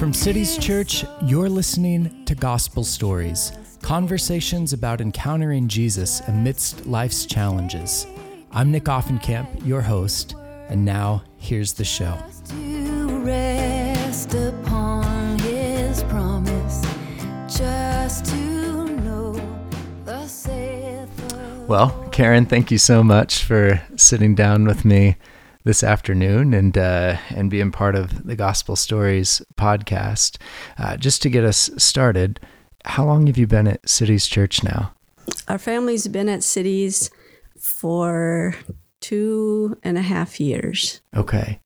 From Cities Church, you're listening to Gospel Stories, conversations about encountering Jesus amidst life's challenges. I'm Nick Offenkamp, your host, and now here's the show. to rest upon his promise, just to know thus saith the Well, Karin, thank you so much for sitting down with me this afternoon and uh, and being part of the Gospel Stories podcast. Uh, just to get us started, how long have you been at Cities Church now? Our family's been at cities for two and a half years. Okay,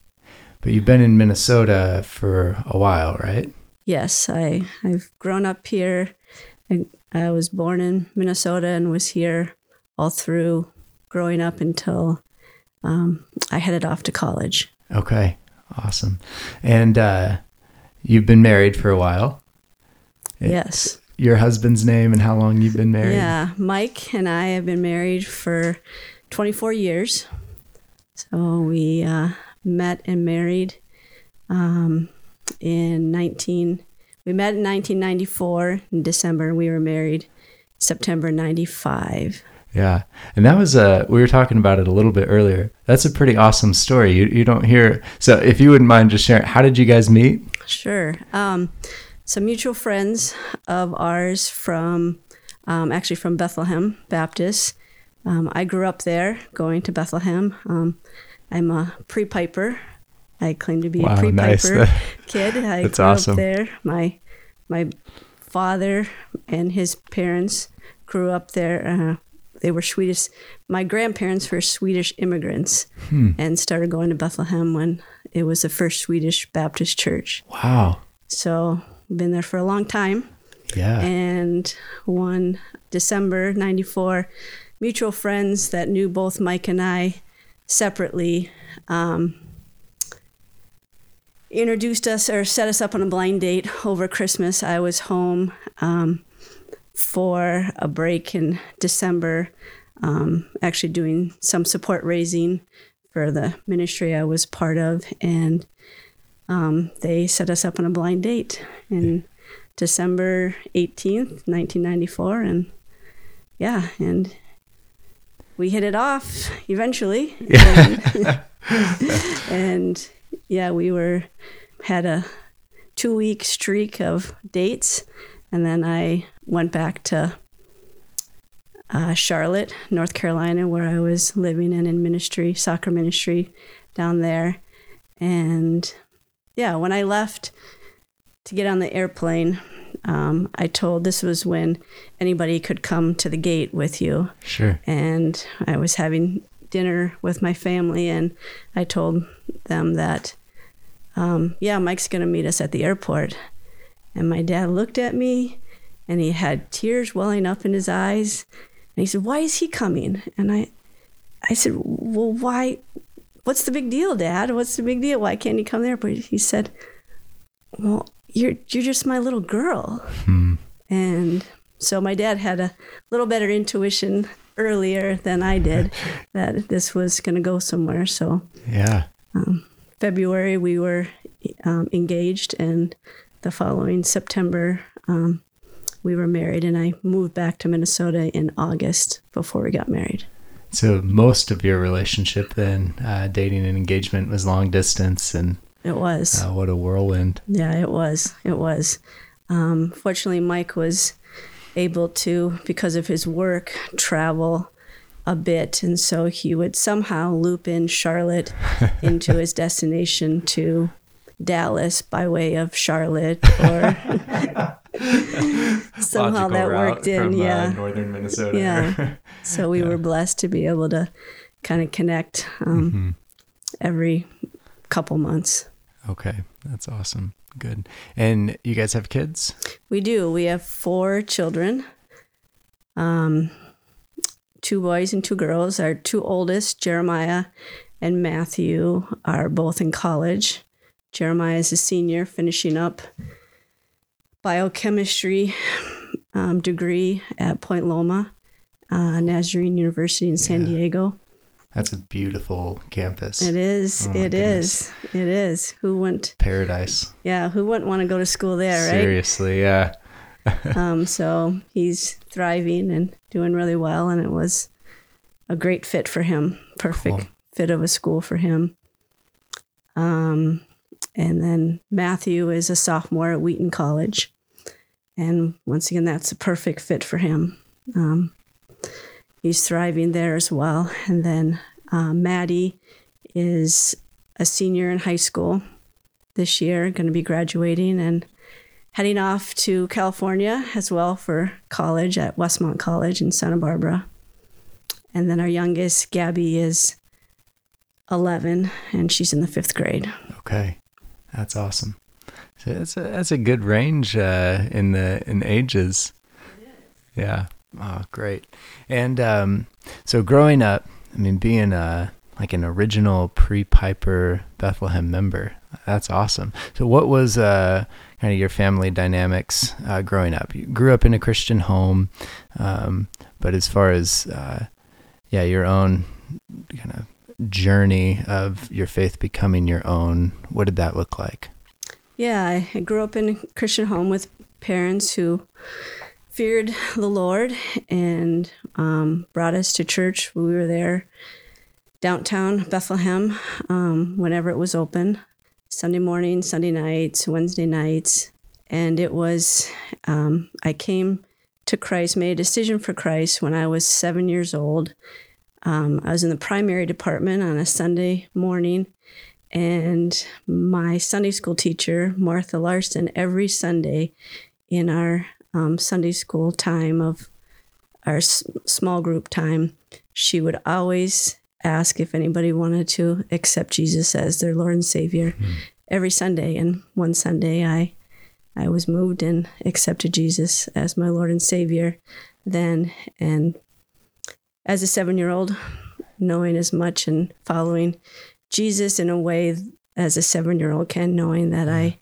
but you've been in Minnesota for a while, right? Yes, I, I've grown up here. I, I was born in Minnesota and was here all through growing up until um, I headed off to college. Okay, awesome. And uh, you've been married for a while. Yes. Your husband's name and how long you've been married? Yeah, Mike and I have been married for 24 years. So we uh, met and married um, in 19. We met in 1994 in December, and we were married September 95. Yeah, and that was a. We were talking about it a little bit earlier. That's a pretty awesome story. You you don't hear. So if you wouldn't mind just sharing, how did you guys meet? Sure. Um, some mutual friends of ours from, um, actually from Bethlehem Baptist. Um, I grew up there, going to Bethlehem. Um, I'm a pre-piper. I claim to be Wow, a nice. pre-piper kid. I That's grew awesome. up there. My my father and his parents grew up there. Uh, they were Swedish. My grandparents were Swedish immigrants Hmm. and started going to Bethlehem when it was the first Swedish Baptist church. Wow. So been there for a long time. Yeah. And one December '94, mutual friends that knew both Mike and I separately um, introduced us or set us up on a blind date over Christmas. I was home um, for a break in December, um, actually doing some support raising for the ministry I was part of, and um, they set us up on a blind date in December 18th, 1994. And yeah, and we hit it off eventually. And, and yeah, we were, had a two week streak of dates. And then I went back to uh, Charlotte, North Carolina, where I was living and in ministry, soccer ministry down there. And yeah, when I left to get on the airplane, um, I told this was when anybody could come to the gate with you. Sure. And I was having dinner with my family, and I told them that, um, yeah, Mike's going to meet us at the airport. And my dad looked at me, and he had tears welling up in his eyes. And he said, "Why is he coming?" And I, I said, "Well, why? What's the big deal, Dad? What's the big deal? Why can't he come there?" But he said, "Well, you're you're just my little girl." Hmm. And so my dad had a little better intuition earlier than I did that this was going to go somewhere. So Yeah. February we were um, engaged, and the following September um, we were married. And I moved back to Minnesota in August before we got married. So most of your relationship then, uh, dating and engagement, was long distance, and It was. uh, what a whirlwind. Yeah, it was. It was. Um, fortunately, Mike was able to, because of his work, travel a bit. And so he would somehow loop in Charlotte into his destination to Dallas by way of Charlotte or somehow that worked in. yeah. northern Minnesota. Yeah. So we were blessed to be able to kind of connect um, every couple months. okay, that's awesome. Good. And you guys have kids? We do. We have four children. Um, two boys and two girls. Our two oldest, Jeremiah and Matthew, are both in college. Jeremiah is a senior, finishing up biochemistry um, degree at Point Loma, uh, Nazarene University in San Yeah. Diego. That's a beautiful campus. It is. Oh it goodness. is. It is. Who wouldn't? Paradise. Yeah. Who wouldn't want to go to school there, right? Seriously, yeah. Um, so he's thriving and doing really well, and it was a great fit for him. Perfect Cool. fit of a school for him. Um, and then Matthew is a sophomore at Wheaton College, and once again, that's a perfect fit for him. Um, he's thriving there as well. And then uh, Maddie is a senior in high school this year, going to be graduating and heading off to California as well for college at Westmont College in Santa Barbara. And then our youngest, Gabby, is 11 and she's in the fifth grade. Okay, that's awesome. So that's a that's a good range uh, in the in ages. Yeah. Oh, great. And um, so growing up, I mean, being a like an original pre-Piper Bethlehem member, that's awesome. So what was uh, kind of your family dynamics uh, growing up? You grew up in a Christian home, um, but as far as uh, yeah, your own kind of journey of your faith becoming your own, what did that look like? Yeah, I grew up in a Christian home with parents who feared the Lord and um, brought us to church. We were there downtown Bethlehem um, whenever it was open Sunday morning, Sunday nights, Wednesday nights. And it was, um, I came to Christ, made a decision for Christ when I was seven years old. Um, I was in the primary department on a Sunday morning and my Sunday school teacher, Martha Larson, every Sunday in our um, Sunday school time of our s- small group time, she would always ask if anybody wanted to accept Jesus as their Lord and Savior every Sunday. And one Sunday, I I was moved and accepted Jesus as my Lord and Savior then. And as a seven year old, knowing as much and following Jesus in a way as a seven year old can, knowing that I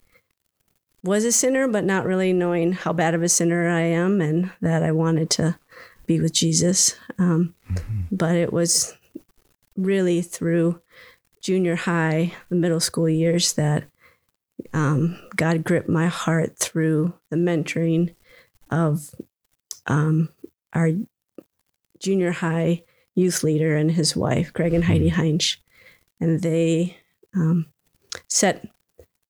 was a sinner, but not really knowing how bad of a sinner I am and that I wanted to be with Jesus. Um, But it was really through junior high, the middle school years, that um, God gripped my heart through the mentoring of um, our junior high youth leader and his wife, Greg and Heidi Heinz. And they um, set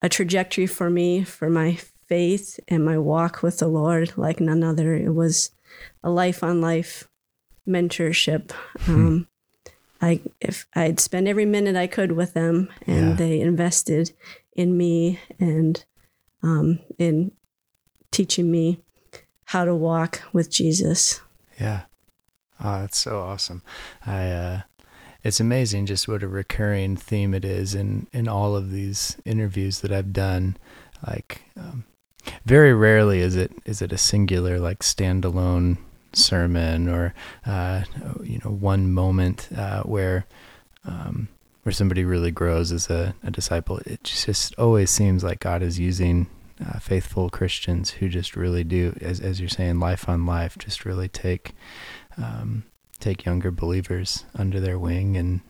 a trajectory for me for my faith and my walk with the Lord like none other. It was a life on life mentorship. Um, I if I'd spend every minute I could with them, and Yeah. they invested in me and um, in teaching me how to walk with Jesus. Yeah. Oh, that's so awesome. I uh it's amazing just what a recurring theme it is in in all of these interviews that I've done. Like um, very rarely is it is it a singular like standalone sermon or uh you know one moment uh where um where somebody really grows as a, a disciple. It just always seems like God is using uh, faithful Christians who just really do, as, as you're saying, life on life, just really take um, take younger believers under their wing and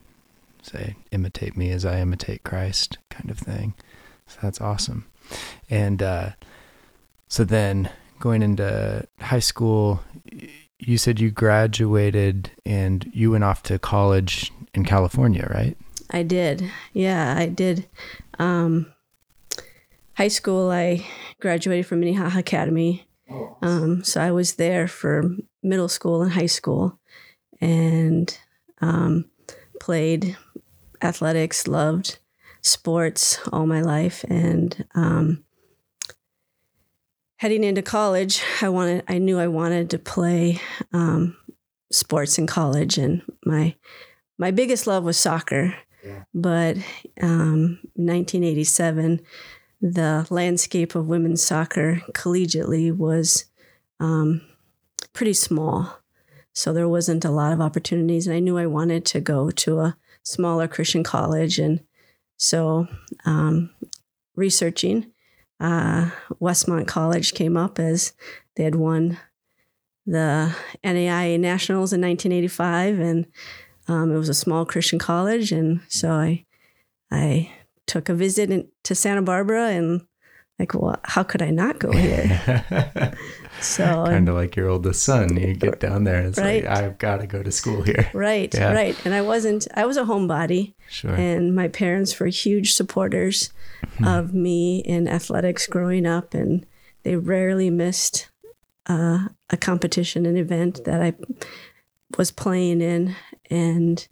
say, imitate me as I imitate Christ, kind of thing. So that's awesome. And uh, so then going into high school, you said you graduated and you went off to college in California, right? I did. Yeah, I did. Um, high school, I graduated from Minnehaha Academy. Um, so I was there for middle school and high school and um, played athletics, loved sports all my life. And um, heading into college, I wanted, I knew I wanted to play um, sports in college. And my, my biggest love was soccer. But um, 1987, the landscape of women's soccer collegiately was um, pretty small. So there wasn't a lot of opportunities. And I knew I wanted to go to a smaller Christian college. And so um, researching, uh, Westmont College came up as they had won the NAIA Nationals in 1985. And Um, it was a small Christian college, and so I I took a visit in, to Santa Barbara, and like, well, how could I not go here? So kind of like your oldest son. You get down there, it's Right. like I've got to go to school here. right, Yeah. right, and I wasn't. I was a homebody, Sure. and my parents were huge supporters of me in athletics growing up, and they rarely missed uh, a competition, an event that I was playing in. And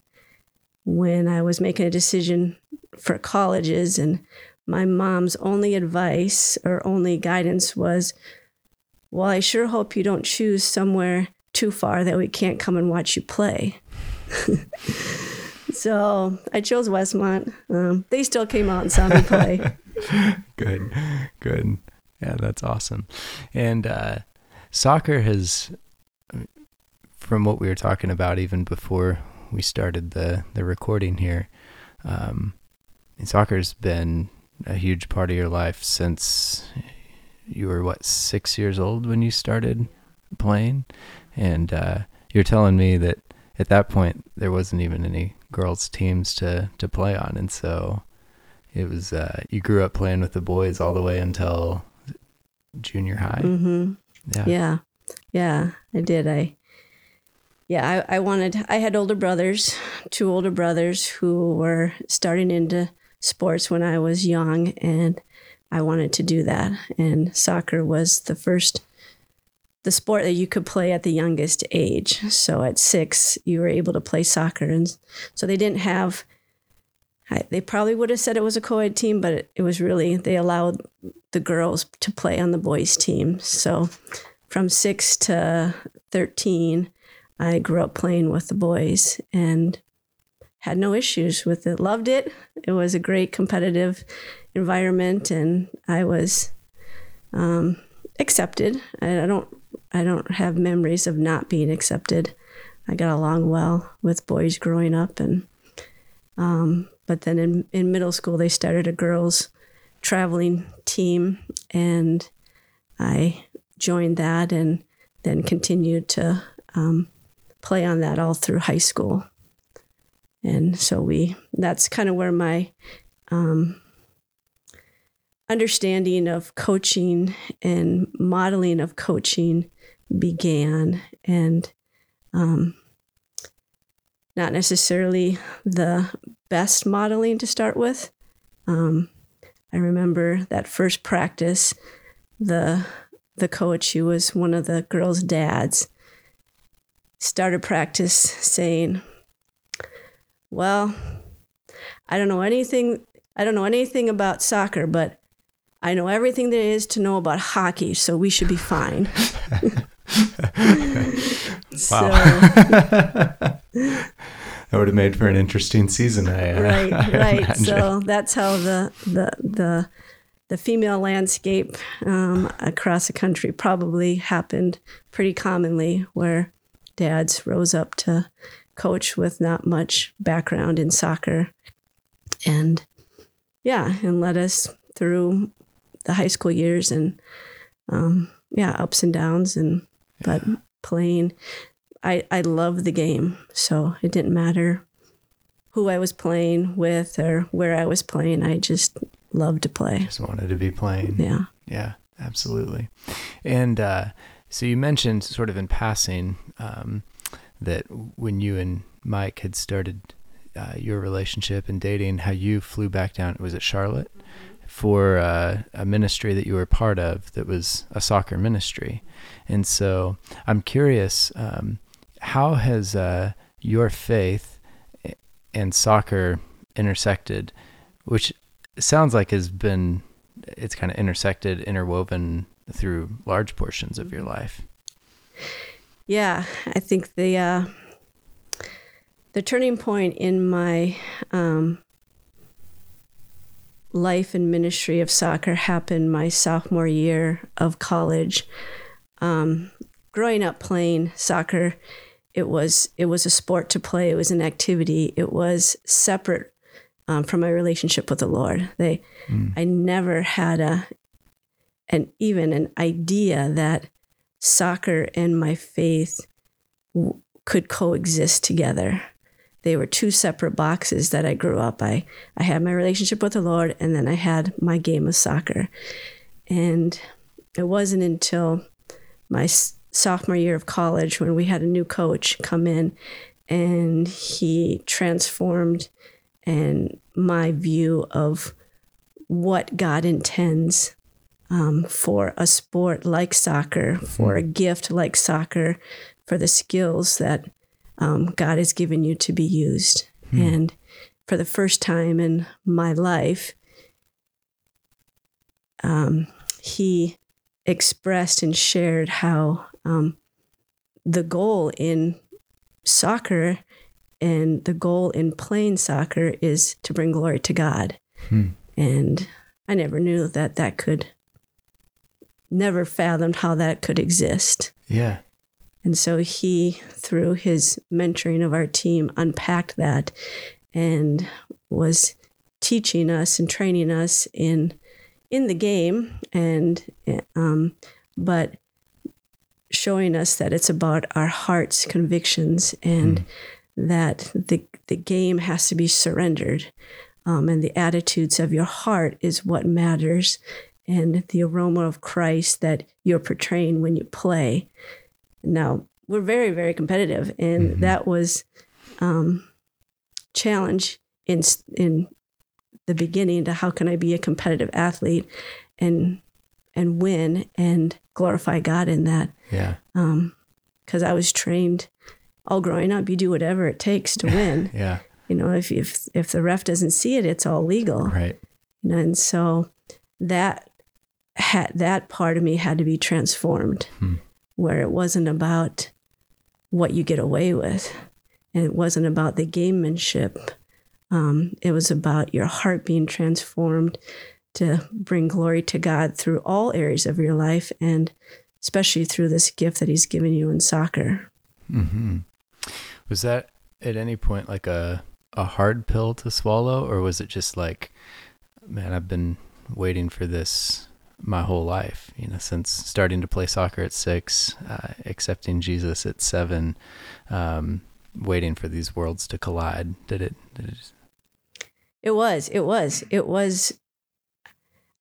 when I was making a decision for colleges, and my mom's only advice or only guidance was, Well, I sure hope you don't choose somewhere too far that we can't come and watch you play. so I chose Westmont. Um, they still came out and saw me play. good good yeah that's awesome and uh soccer has from what we were talking about even before we started the the recording here um soccer's been a huge part of your life since you were what six years old when you started playing and uh you're telling me that at that point there wasn't even any girls teams to to play on and so it was uh, you grew up playing with the boys all the way until junior high. hmm Yeah. Yeah, yeah, I did. I, yeah, I, I wanted. I had older brothers, two older brothers who were starting into sports when I was young, and I wanted to do that. And soccer was the first, the sport that you could play at the youngest age. So at six, you were able to play soccer, and so they didn't have. I, they probably would have said it was a co-ed team, but it, it was really they allowed the girls to play on the boys' team. So from six to 13, I grew up playing with the boys and had no issues with it. Loved it. It was a great competitive environment, and I was um, accepted. I, I don't. I don't have memories of not being accepted. I got along well with boys growing up, and um, but then in in middle school they started a girls traveling team, and I joined that, and then continued to um, play on that all through high school. And so we that's kind of where my um, understanding of coaching and modeling of coaching began, and um, not necessarily the best modeling to start with. Um, I remember that first practice, the the coach, who was one of the girls' dads, started practice saying, "Well, I don't know anything. I don't know anything about soccer, but I know everything there is to know about hockey, so we should be fine." so, That would have made for an interesting season. I, uh, right, I right. imagine. So that's how the the the the female landscape um, across the country probably happened pretty commonly, where dads rose up to coach with not much background in soccer, and yeah, and led us through the high school years and um, yeah, ups and downs, and but playing. I, I love the game, so it didn't matter who I was playing with or where I was playing. I just loved to play. just wanted to be playing. Yeah. Yeah, absolutely. And uh, so you mentioned sort of in passing um, that when you and Mike had started uh, your relationship and dating, how you flew back down, was it Charlotte, for uh, a ministry that you were part of that was a soccer ministry. And so I'm curious, um, how has uh, your faith and soccer intersected, which sounds like has been it's kind of intersected, interwoven through large portions of your life. Yeah, I think the uh, the turning point in my um, life and ministry of soccer happened my sophomore year of college. Um, growing up playing soccer, it was it was a sport to play. It was an activity. It was separate um, from my relationship with the Lord. They, I never had a an even an idea that soccer and my faith w- could coexist together. They were two separate boxes that I grew up. I, I had my relationship with the Lord, and then I had my game of soccer. And it wasn't until my sophomore year of college when we had a new coach come in and he transformed and my view of what God intends um, for a sport like soccer, for a gift like soccer, for the skills that um, God has given you to be used. And for the first time in my life, um, he expressed and shared how um, the goal in soccer and the goal in playing soccer is to bring glory to God. And I never knew that that could, never fathomed how that could exist. Yeah. And so he, through his mentoring of our team, unpacked that and was teaching us and training us in in the game and um, but showing us that it's about our heart's convictions and that the the game has to be surrendered um, and the attitudes of your heart is what matters and the aroma of Christ that you're portraying when you play now we're very very competitive and mm-hmm. that was um challenge in in the beginning to how can i be a competitive athlete and and win and glorify god in that Yeah. Um, because i was trained all growing up you do whatever it takes to win Yeah. you know if if if the ref doesn't see it it's all legal Right. and so that had that part of me had to be transformed hmm. Where it wasn't about what you get away with and it wasn't about the gamemanship um, it was about your heart being transformed to bring glory to god through all areas of your life and especially through this gift that he's given you in soccer Mm-hmm. Was that at any point like a a hard pill to swallow, or was it just like, man, I've been waiting for this my whole life, you know, since starting to play soccer at six, uh, accepting Jesus at seven, um, waiting for these worlds to collide. Did it? Did it It was. It was. It was.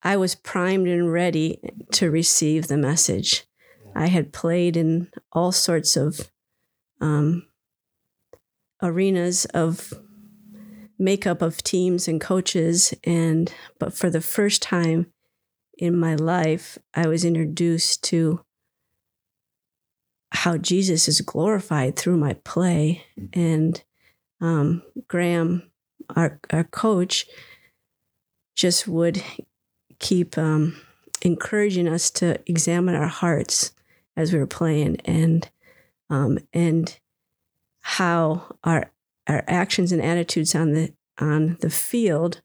I was primed and ready to receive the message. I had played in all sorts of um, arenas of makeup of teams and coaches, and but for the first time in my life, I was introduced to how Jesus is glorified through my play, and um, Graham our our coach just would keep um, encouraging us to examine our hearts as we were playing and um, and how our our actions and attitudes on the on the field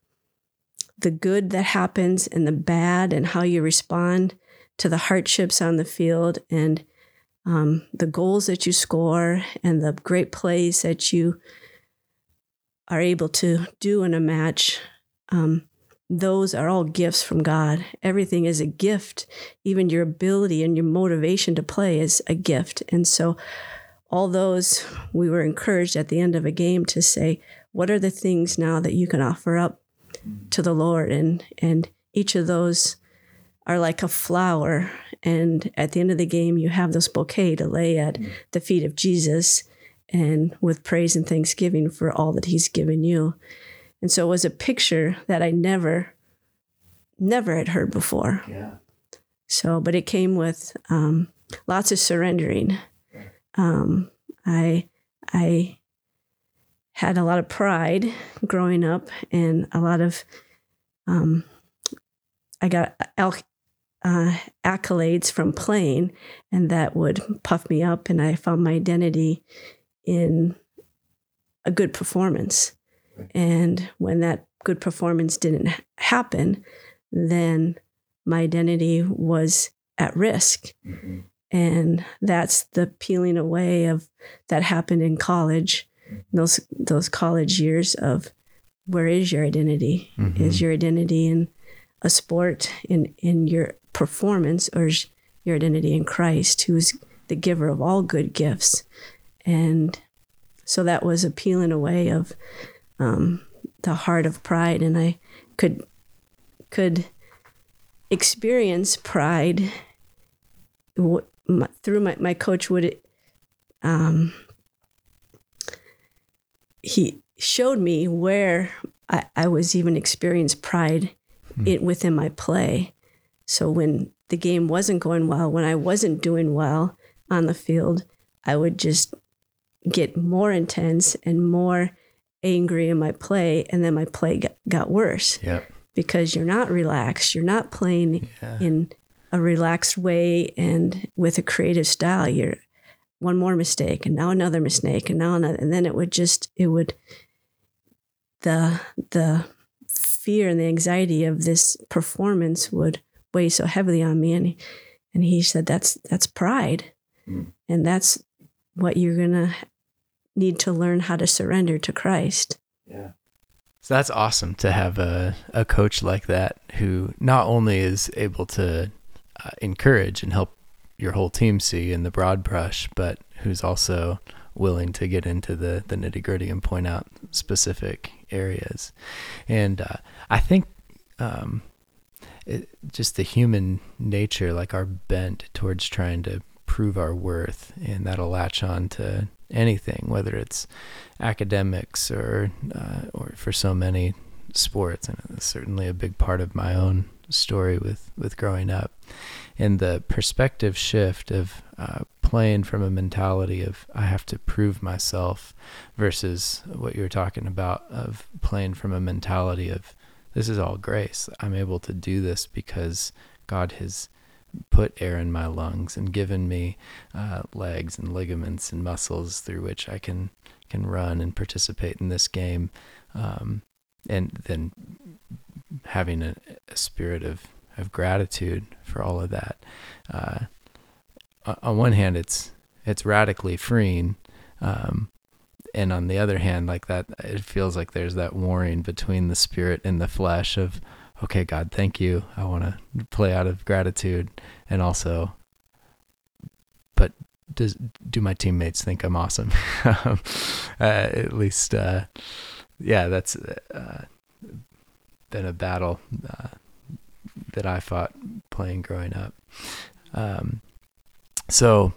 the good that happens and the bad and how you respond to the hardships on the field and um, the goals that you score and the great plays that you are able to do in a match, um, those are all gifts from God. Everything is a gift. Even your ability and your motivation to play is a gift. And so, all those we were encouraged at the end of a game to say, what are the things now that you can offer up to the Lord? And and each of those are like a flower. And at the end of the game, you have this bouquet to lay at the feet of Jesus and with praise and thanksgiving for all that he's given you. And so it was a picture that I never, never had heard before. Yeah. So, but it came with um, lots of surrendering. Um, I, I had a lot of pride growing up, and a lot of, um, I got al- uh, accolades from playing, and that would puff me up, and I found my identity in a good performance. And when that good performance didn't happen, then my identity was at risk. And that's the peeling away of that happened in college, those those college years of where is your identity? Is your identity in a sport in in your performance or is your identity in Christ who is the giver of all good gifts? And so that was a peeling away of um, the heart of pride, and I could could experience pride through my my coach would um, he showed me where I, I was even experiencing pride hmm. it within my play. So when the game wasn't going well, when I wasn't doing well on the field, I would just get more intense and more angry in my play, and then my play got, got worse Yeah. because you're not relaxed. You're not playing Yeah. in a relaxed way and with a creative style. You're one more mistake and now another mistake and now another, and then it would just it would the the fear and the anxiety of this performance would weigh so heavily on me and and he said that's that's pride Mm. and that's what you're gonna need to learn how to surrender to christ Yeah. So that's awesome to have a, a coach like that who not only is able to uh, encourage and help your whole team see in the broad brush, but who's also willing to get into the, the nitty gritty and point out specific areas. And uh, I think um, it, just the human nature, like our bent towards trying to prove our worth, and that'll latch on to anything, whether it's academics or uh, or for so many sports, and it's certainly a big part of my own story with with growing up, and the perspective shift of uh, playing from a mentality of I have to prove myself versus what you were talking about of playing from a mentality of this is all grace. I'm able to do this because God has put air in my lungs and given me uh, legs and ligaments and muscles through which I can can run and participate in this game, um, and then having a, a spirit of of gratitude for all of that. Uh, on one hand, it's it's radically freeing, um, and on the other hand, like that, it feels like there's that warring between the spirit and the flesh of, okay, God, thank you. I want to play out of gratitude, and also, but does do my teammates think I'm awesome? uh, at least, uh, yeah, that's uh, been a battle uh, that I fought playing growing up. Um, so,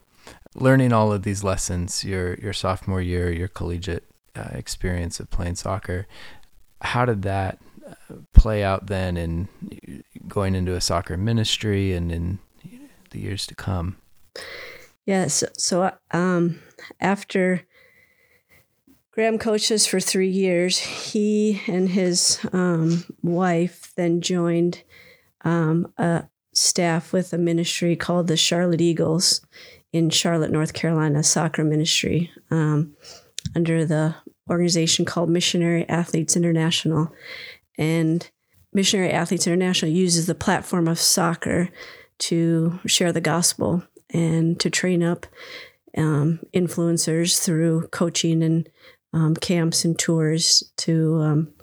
learning all of these lessons, your your sophomore year, your collegiate uh, experience of playing soccer, how did that uh, play out then in going into a soccer ministry and in the years to come? Yes. So, um, after Graham coached us for three years, he and his um, wife then joined um, a staff with a ministry called the Charlotte Eagles in Charlotte, North Carolina, soccer ministry um, under the organization called Missionary Athletes International. And Missionary Athletes International uses the platform of soccer to share the gospel and to train up um, influencers through coaching and um, camps and tours to um,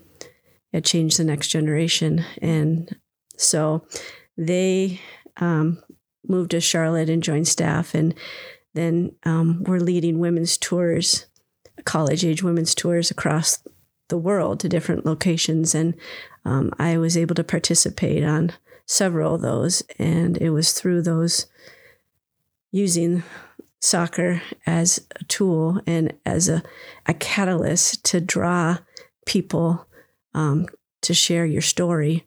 change the next generation. And so they um, moved to Charlotte and joined staff, and then um, we're leading women's tours, college age women's tours across the world to different locations. And um, I was able to participate on several of those, and it was through those using soccer as a tool and as a, a catalyst to draw people um, to share your story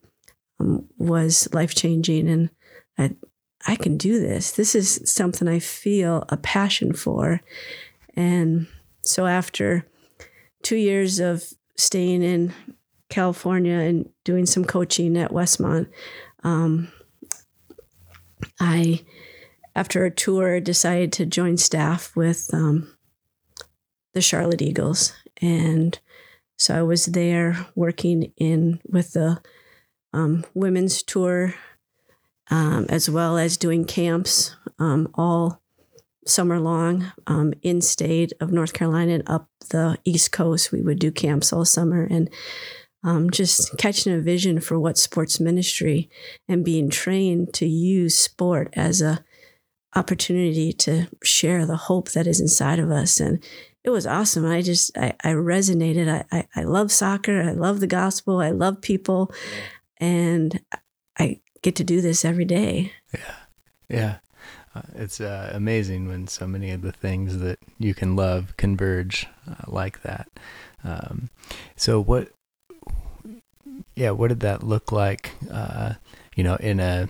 um, was life changing. And I, I can do this. This is something I feel a passion for. And so after two years of staying in California and doing some coaching at Westmont, um, I after a tour, decided to join staff with um, the Charlotte Eagles, and so I was there working in with the um, women's tour, um, as well as doing camps um, all summer long um, in state of North Carolina and up the East Coast. We would do camps all summer and. Um, just catching a vision for what sports ministry and being trained to use sport as a opportunity to share the hope that is inside of us. And it was awesome. I just I, I resonated. I, I I love soccer. I love the gospel. I love people, and I get to do this every day. Yeah. Uh, it's uh, amazing when so many of the things that you can love converge uh, like that. Um, so what? Yeah, what did that look like? You know, in a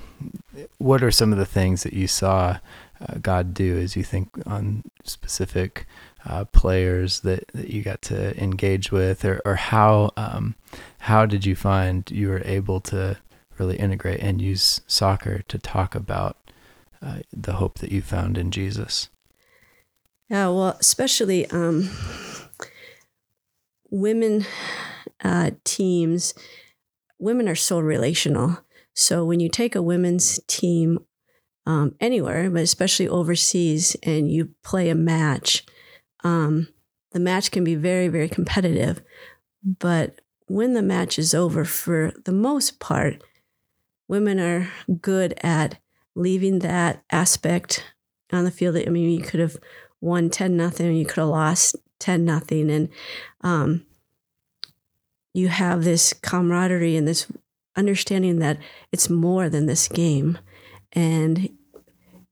what are some of the things that you saw uh, God do as you think on specific uh, players that, that you got to engage with, or or how um, how did you find you were able to really integrate and use soccer to talk about uh, the hope that you found in Jesus. Yeah, well, especially um, women uh, teams, women are so relational. So when you take a women's team um, anywhere, but especially overseas, and you play a match, um, the match can be very, very competitive. But when the match is over, for the most part, women are good at leaving that aspect on the field. I mean, you could have won 10 nothing, you could have lost 10 nothing. And um, you have this camaraderie and this understanding that it's more than this game. And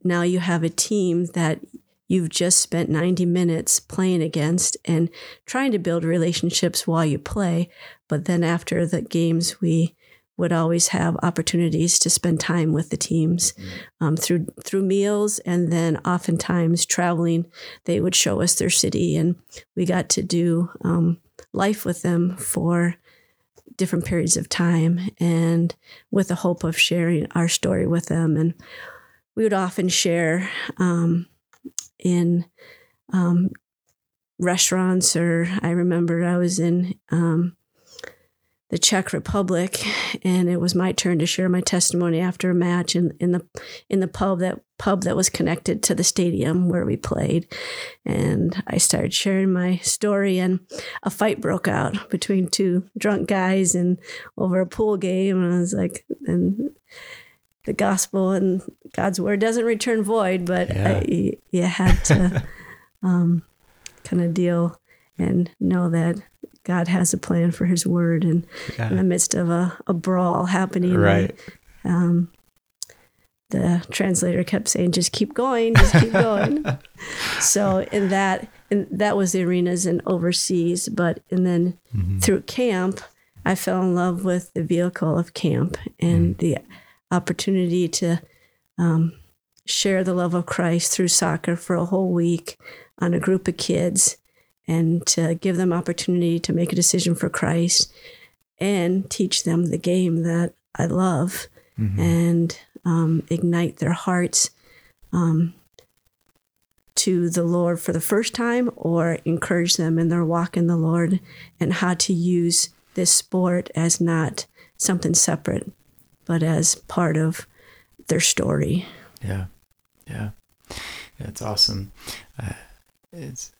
now you have a team that you've just spent 90 minutes playing against and trying to build relationships while you play. But then after the games, we would always have opportunities to spend time with the teams um, through through meals and then oftentimes traveling they would show us their city and we got to do um, life with them for different periods of time and with the hope of sharing our story with them. And we would often share um, in um, restaurants or i remember i was in um, the Czech Republic, and it was my turn to share my testimony after a match in, in the in the pub that pub that was connected to the stadium where we played. And I started sharing my story, and a fight broke out between two drunk guys and over a pool game. And I was like, and the gospel and God's word doesn't return void, but Yeah. I, you had to um, kind of deal and know that God has a plan for His word, and in the midst of a, a brawl happening, Right. um, the translator kept saying, "Just keep going, just keep going." so in that, and that was the arenas and overseas, but and then mm-hmm. through camp, I fell in love with the vehicle of camp and mm. the opportunity to um, share the love of Christ through soccer for a whole week on a group of kids and to give them opportunity to make a decision for Christ and teach them the game that I love mm-hmm. and um, ignite their hearts um, to the Lord for the first time or encourage them in their walk in the Lord and how to use this sport as not something separate, but as part of their story. Yeah, yeah, that's awesome. Uh, it's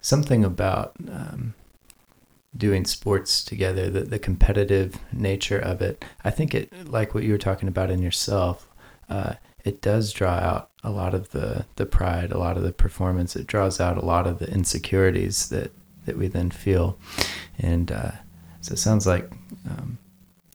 something about um, doing sports together, the the competitive nature of it. I think it, like what you were talking about in yourself, uh, it does draw out a lot of the the pride, a lot of the performance. It draws out a lot of the insecurities that that we then feel, and uh, so it sounds like um,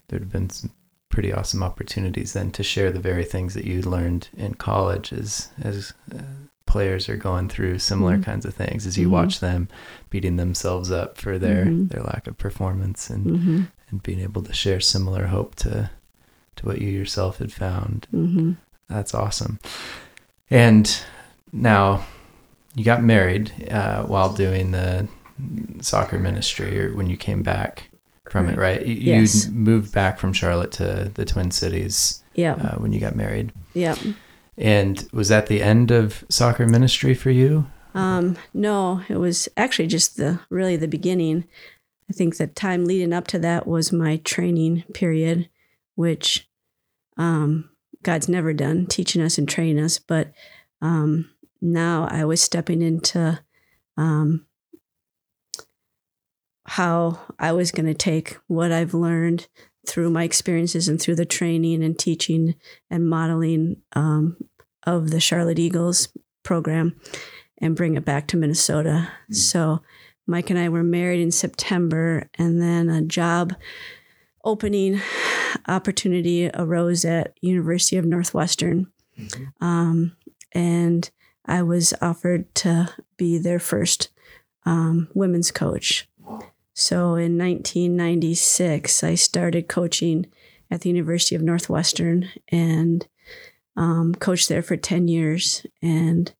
there'd have been some pretty awesome opportunities then to share the very things that you learned in college as as uh, players are going through similar Mhm. kinds of things as you Mhm. watch them beating themselves up for their Mhm. their lack of performance and hmm and being able to share similar hope to to what you yourself had found hmm that's awesome and now you got married uh, while doing the soccer ministry or when you came back from it right you, Yes. moved back from charlotte to the twin cities Yeah. uh, when you got married yeah. And was that the end of soccer ministry for you Um, no, it was actually just the really the beginning. I think the time leading up to that was my training period, which um, God's never done, teaching us and training us. But um, now I was stepping into um, how I was going to take what I've learned through my experiences and through the training and teaching and modeling um, of the Charlotte Eagles program and bring it back to Minnesota. So Mike and I were married in September, and then a job opening opportunity arose at University of Northwestern, um, and I was offered to be their first um, women's coach. So in 1996, I started coaching at the University of Northwestern and um, coached there for 10 years and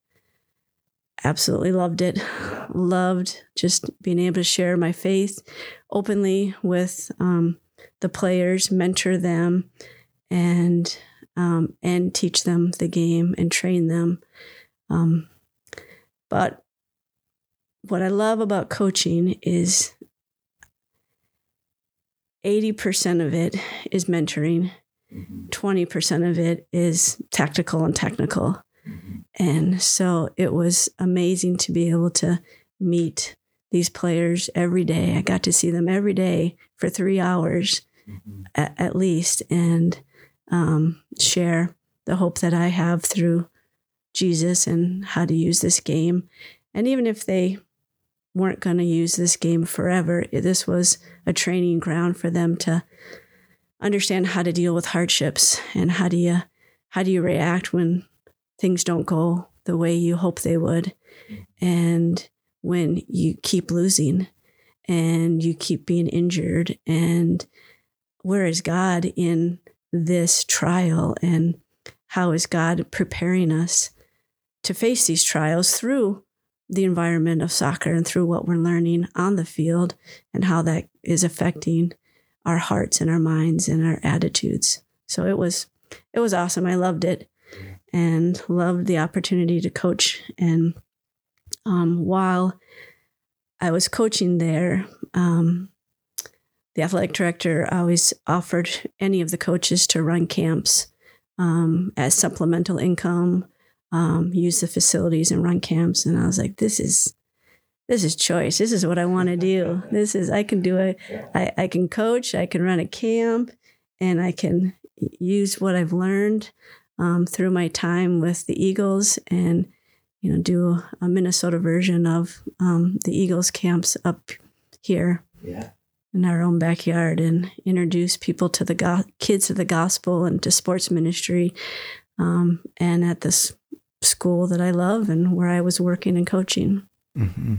absolutely loved it. Loved just being able to share my faith openly with um, the players, mentor them, and um, and teach them the game and train them. Um, but what I love about coaching is 80% of it is mentoring, mm-hmm. 20% of it is tactical and technical. Mm-hmm. And so it was amazing to be able to meet these players every day. I got to see them every day for three hours mm-hmm. at, at least and um, share the hope that I have through Jesus and how to use this game. And even if they weren't going to use this game forever, this was a training ground for them to understand how to deal with hardships and how do you how do you react when things don't go the way you hope they would and when you keep losing and you keep being injured. And where is God in this trial and how is God preparing us to face these trials through the environment of soccer and through what we're learning on the field and how that is affecting our hearts and our minds and our attitudes. So it was it was awesome. I loved it and loved the opportunity to coach. And um, while I was coaching there, um, the athletic director always offered any of the coaches to run camps um, as supplemental income, um, use the facilities and run camps. And I was like, this is this is choice. This is what I want to do. This is I can do it. I, I can coach. I can run a camp, and I can use what I've learned um, through my time with the Eagles, and you know, do a Minnesota version of um, the Eagles camps up here Yeah. in our own backyard, and introduce people to the go- kids to the gospel and to sports ministry, um, and at this school that I love and where I was working and coaching. hmm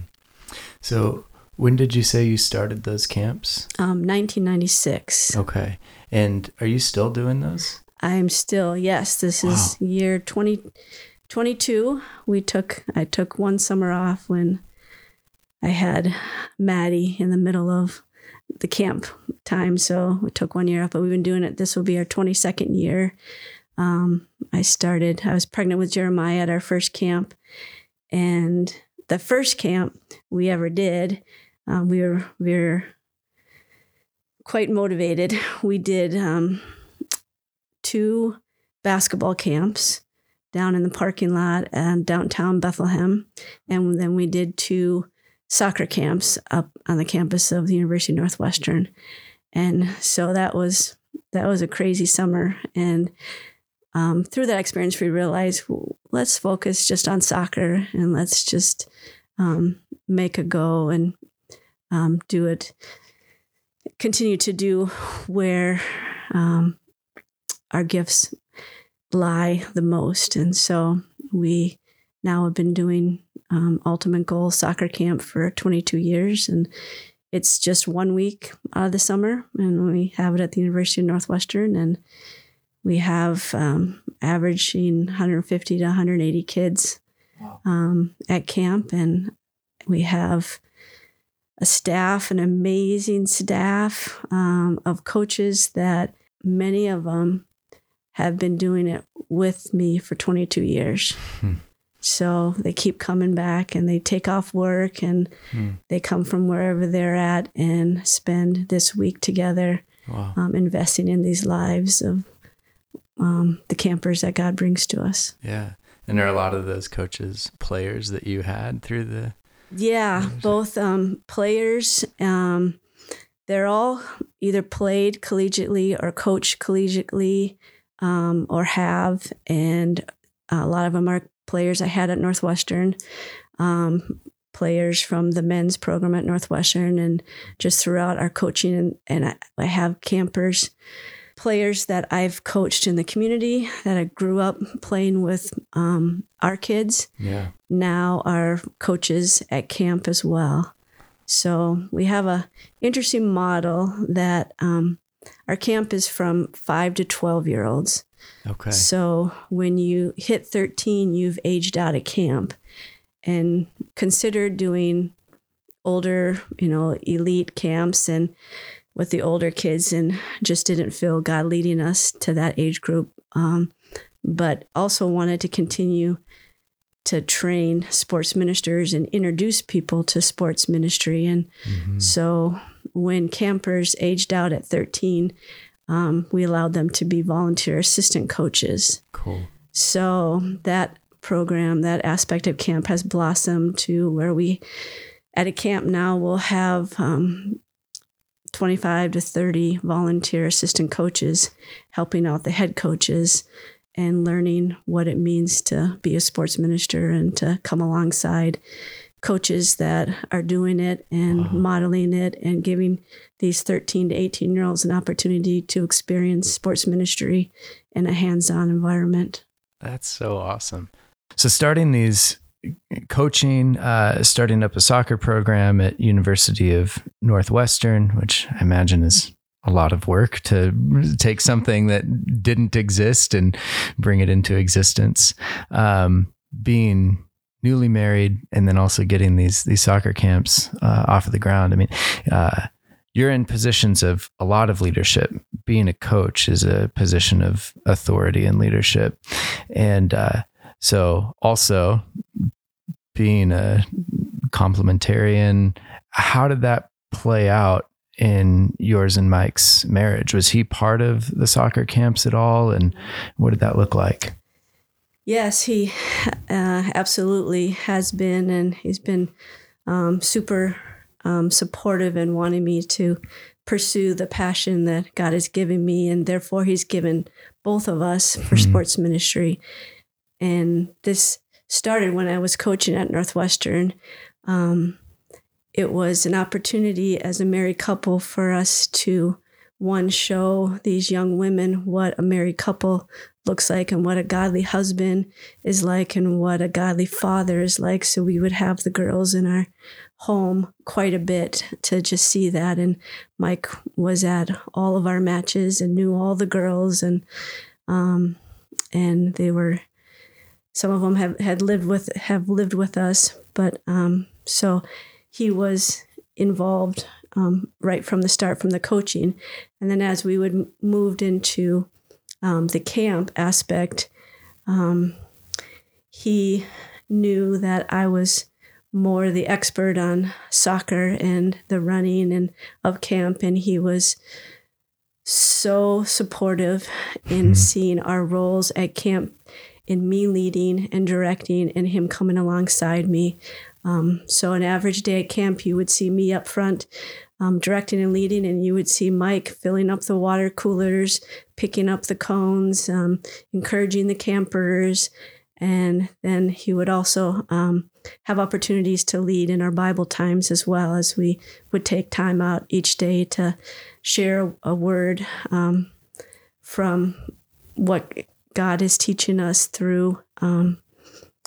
So, when did you say you started those camps? Um, 1996. Okay. And are you still doing those? I'm still yes. This is year 20, 22. We took I took one summer off when I had Maddie in the middle of the camp time, so we took one year off. But we've been doing it. This will be our 22nd year. Um, I started. I was pregnant with Jeremiah at our first camp, and the first camp we ever did, um, we were we were quite motivated. We did. Um, two basketball camps down in the parking lot and downtown Bethlehem. And then we did two soccer camps up on the campus of the University of Northwestern. And so that was that was a crazy summer. And um, through that experience, we realized let's focus just on soccer and let's just um, make a go and um, do it. Continue to do where um, our gifts lie the most. And so we now have been doing um, Ultimate Goal Soccer Camp for 22 years. And it's just one week out of the summer. And we have it at the University of Northwestern. And we have um, averaging 150 to 180 kids um, at camp. And we have a staff, an amazing staff um, of coaches that many of them have been doing it with me for 22 years. So they keep coming back and they take off work and they come from wherever they're at and spend this week together Wow. um, investing in these lives of um, the campers that God brings to us. Yeah. And there are a lot of those coaches players that you had through the Yeah, both um, players. Um, they're all either played collegiately or coached collegiately um, or have. And a lot of them are players I had at Northwestern. um, players from the men's program at Northwestern and just throughout our coaching. And, and I, I have campers, players that I've coached in the community that I grew up playing with um, our kids Yeah. now are coaches at camp as well. So we have a interesting model that um, our camp is from five to twelve year olds. Okay. So when you hit thirteen, you've aged out of camp, and consider doing older, you know, elite camps and with the older kids, and just didn't feel God leading us to that age group. Um, but also wanted to continue to train sports ministers and introduce people to sports ministry. And Mhm. so when campers aged out at 13, um, we allowed them to be volunteer assistant coaches. Cool. So that program, that aspect of camp has blossomed to where we, at a camp now, we'll have um, 25 to 30 volunteer assistant coaches helping out the head coaches and learning what it means to be a sports minister and to come alongside coaches that are doing it and Wow. modeling it and giving these 13 to 18 year olds an opportunity to experience sports ministry in a hands on environment. That's so awesome. So starting these coaching, uh, starting up a soccer program at University of Northwestern, which I imagine is a lot of work to take something that didn't exist and bring it into existence. Um, being newly married and then also getting these these soccer camps uh, off of the ground. I mean, uh, you're in positions of a lot of leadership. Being a coach is a position of authority and leadership, and uh, so also being a complementarian. How did that play out in yours and Mike's marriage? Was he part of the soccer camps at all, and what did that look like? Yes, he uh, absolutely has been, and he's been um, super um, supportive and wanting me to pursue the passion that God has given me, and therefore He's given both of us for Mhm. sports ministry. And this started when I was coaching at Northwestern. Um, it was an opportunity as a married couple for us to one show these young women what a married couple looks like and what a godly husband is like and what a godly father is like. So we would have the girls in our home quite a bit to just see that. And Mike was at all of our matches and knew all the girls and um, and they were some of them have had lived with have lived with us, but um, so he was involved um, right from the start from the coaching, and then as we would moved into um, the camp aspect, um, he knew that I was more the expert on soccer and the running and of camp, and he was so supportive in Mhm. seeing our roles at camp in me leading and directing and him coming alongside me. Um, so an average day at camp, you would see me up front um, directing and leading, and you would see Mike filling up the water coolers, picking up the cones, um, encouraging the campers, and then he would also um, have opportunities to lead in our Bible times as well as we would take time out each day to share a word um, from what God is teaching us through um,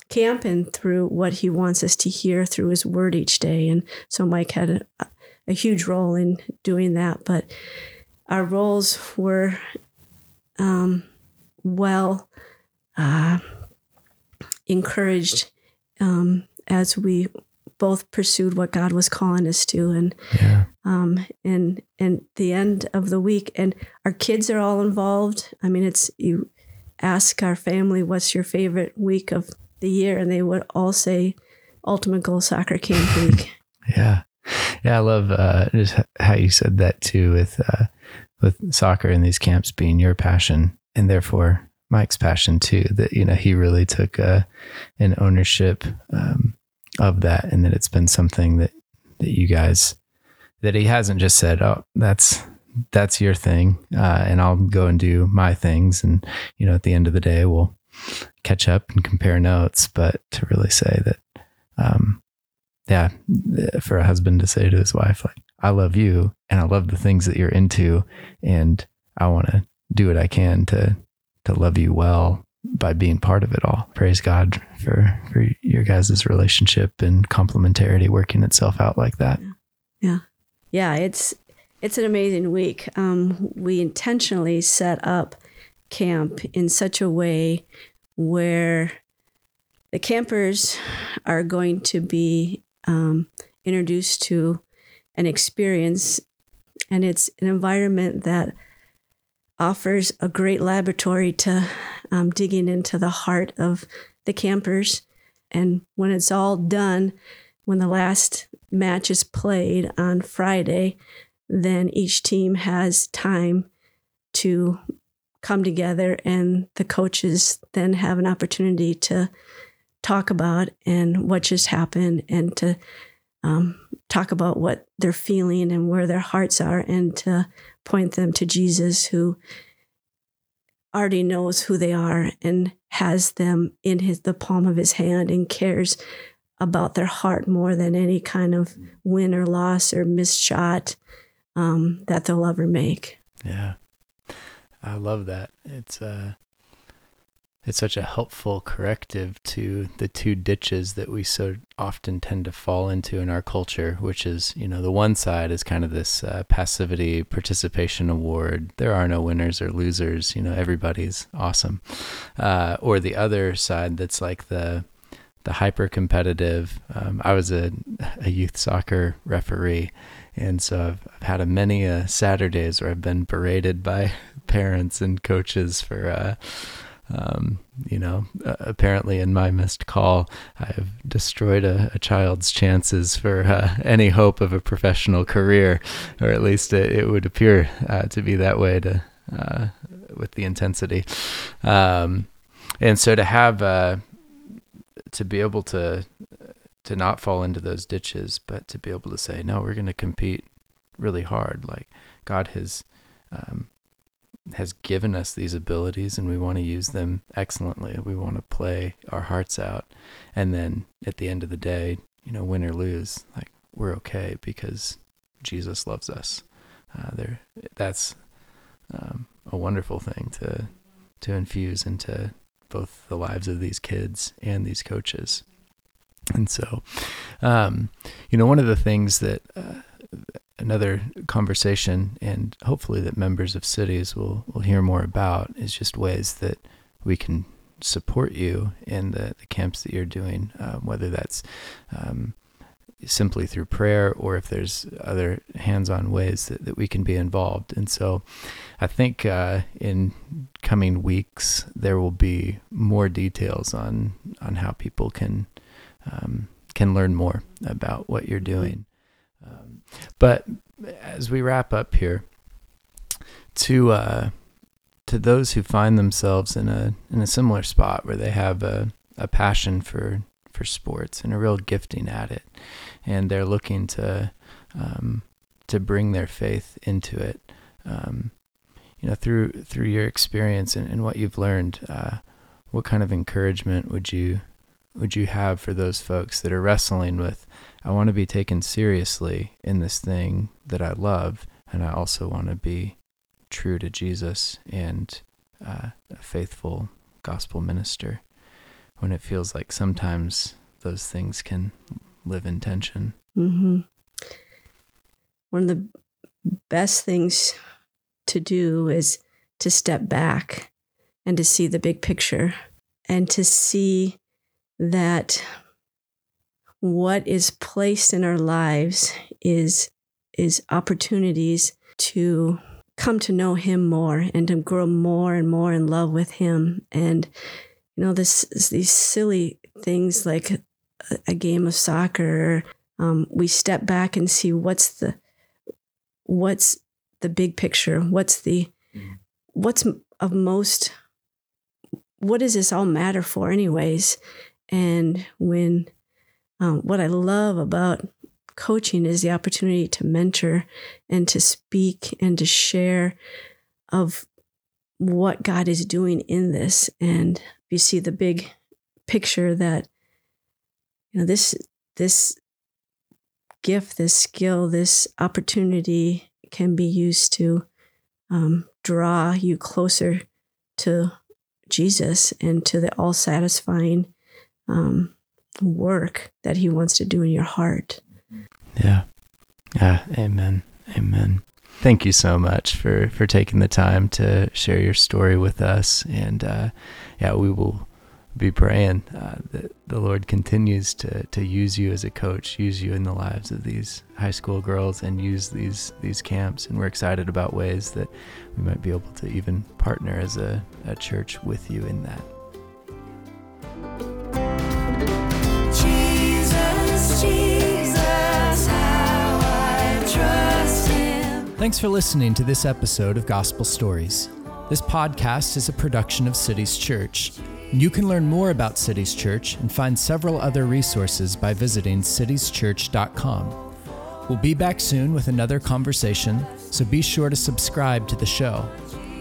camp and through what He wants us to hear through His Word each day. And so Mike had a, a huge role in doing that. But our roles were um, well uh, encouraged um, as we both pursued what God was calling us to. And Yeah. um, and and the end of the week, and our kids are all involved. I mean, it's you ask our family what's your favorite week of the year, and they would all say Ultimate Goal Soccer Camp Week. Yeah. Yeah, I love uh, just how you said that too with uh, with soccer and these camps being your passion and therefore Mike's passion too. That you know he really took uh, an ownership um, of that, and that it's been something that that you guys that he hasn't just said, "Oh, that's that's your thing," uh, and I'll go and do my things, and you know at the end of the day we'll catch up and compare notes, but to really say that um, yeah, for a husband to say to his wife, like, I love you and I love the things that you're into, and I want to do what I can to to love you well by being part of it all. Praise God for for your guys' relationship and complementarity working itself out like that. Yeah. Yeah, it's it's an amazing week. Um, we intentionally set up camp in such a way where the campers are going to be um, introduced to an experience, and it's an environment that offers a great laboratory to um, digging into the heart of the campers. And when it's all done, when the last match is played on Friday, then each team has time to come together and the coaches then have an opportunity to talk about and what just happened and to um, talk about what they're feeling and where their hearts are and to point them to Jesus who already knows who they are and has them in his the palm of his hand and cares about their heart more than any kind of win or loss or missed shot um, that they'll ever make. Yeah. I love that. It's uh it's such a helpful corrective to the two ditches that we so often tend to fall into in our culture, which is, you know, the one side is kind of this uh, passivity participation award. There are no winners or losers, you know, everybody's awesome. Uh, or the other side that's like the the hyper competitive. Um, I was a, a youth soccer referee, and so I've, I've had a many uh, Saturdays where I've been berated by parents and coaches for. Uh, um, you know, uh, apparently in my missed call, I have destroyed a, a child's chances for uh, any hope of a professional career, or at least it, it would appear uh, to be that way to uh, with the intensity. Um, and so to have uh, to be able to to not fall into those ditches, but to be able to say, no, we're going to compete really hard. Like God has um, has given us these abilities and we want to use them excellently. We want to play our hearts out. And then at the end of the day, you know, win or lose, like we're okay because Jesus loves us. Uh, there, that's um, a wonderful thing to to infuse into both the lives of these kids and these coaches. And so, um, you know, one of the things that uh, another conversation, and hopefully that members of cities will, will hear more about, is just ways that we can support you in the, the camps that you're doing, uh, whether that's um, simply through prayer or if there's other hands-on ways that, that we can be involved. And so I think uh, in coming weeks, there will be more details on, on how people can, um, can learn more about what you're doing. Um, but as we wrap up here, to uh, to those who find themselves in a in a similar spot where they have a, a passion for for sports and a real gifting at it, and they're looking to um, to bring their faith into it. Um, you know, through through your experience and, and what you've learned, uh, what kind of encouragement would you would you have for those folks that are wrestling with I want to be taken seriously in this thing that I love, and I also want to be true to Jesus and uh, a faithful gospel minister when it feels like sometimes those things can live in tension. Mm-hmm. One of the best things to do is to step back and to see the big picture and to see that what is placed in our lives is is opportunities to come to know him more and to grow more and more in love with him. And you know this these silly things like a, a game of soccer um, we step back and see what's the what's the big picture what's the what's of most what does this all matter for anyways and when um, what I love about coaching is the opportunity to mentor and to speak and to share of what God is doing in this. And you see the big picture that, you know, this this gift, this skill, this opportunity can be used to um, draw you closer to Jesus and to the all satisfying um, work that He wants to do in your heart. Yeah. Yeah. Amen. Amen. Thank you so much for, for taking the time to share your story with us. And uh, yeah, we will be praying uh, that the Lord continues to, to use you as a coach, use you in the lives of these high school girls, and use these these camps. And we're excited about ways that we might be able to even partner as a, a church with you in that. Thanks for listening to this episode of Gospel Stories. This podcast is a production of Cities Church. You can learn more about Cities Church and find several other resources by visiting citieschurch.com. We'll be back soon with another conversation, so be sure to subscribe to the show.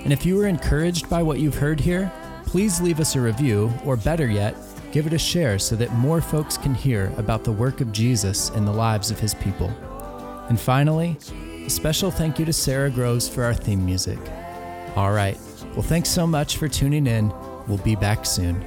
And if you were encouraged by what you've heard here, please leave us a review, or better yet, give it a share so that more folks can hear about the work of Jesus in the lives of his people. And finally, a special thank you to Sara Groves for our theme music. All right. Well, thanks so much for tuning in. We'll be back soon.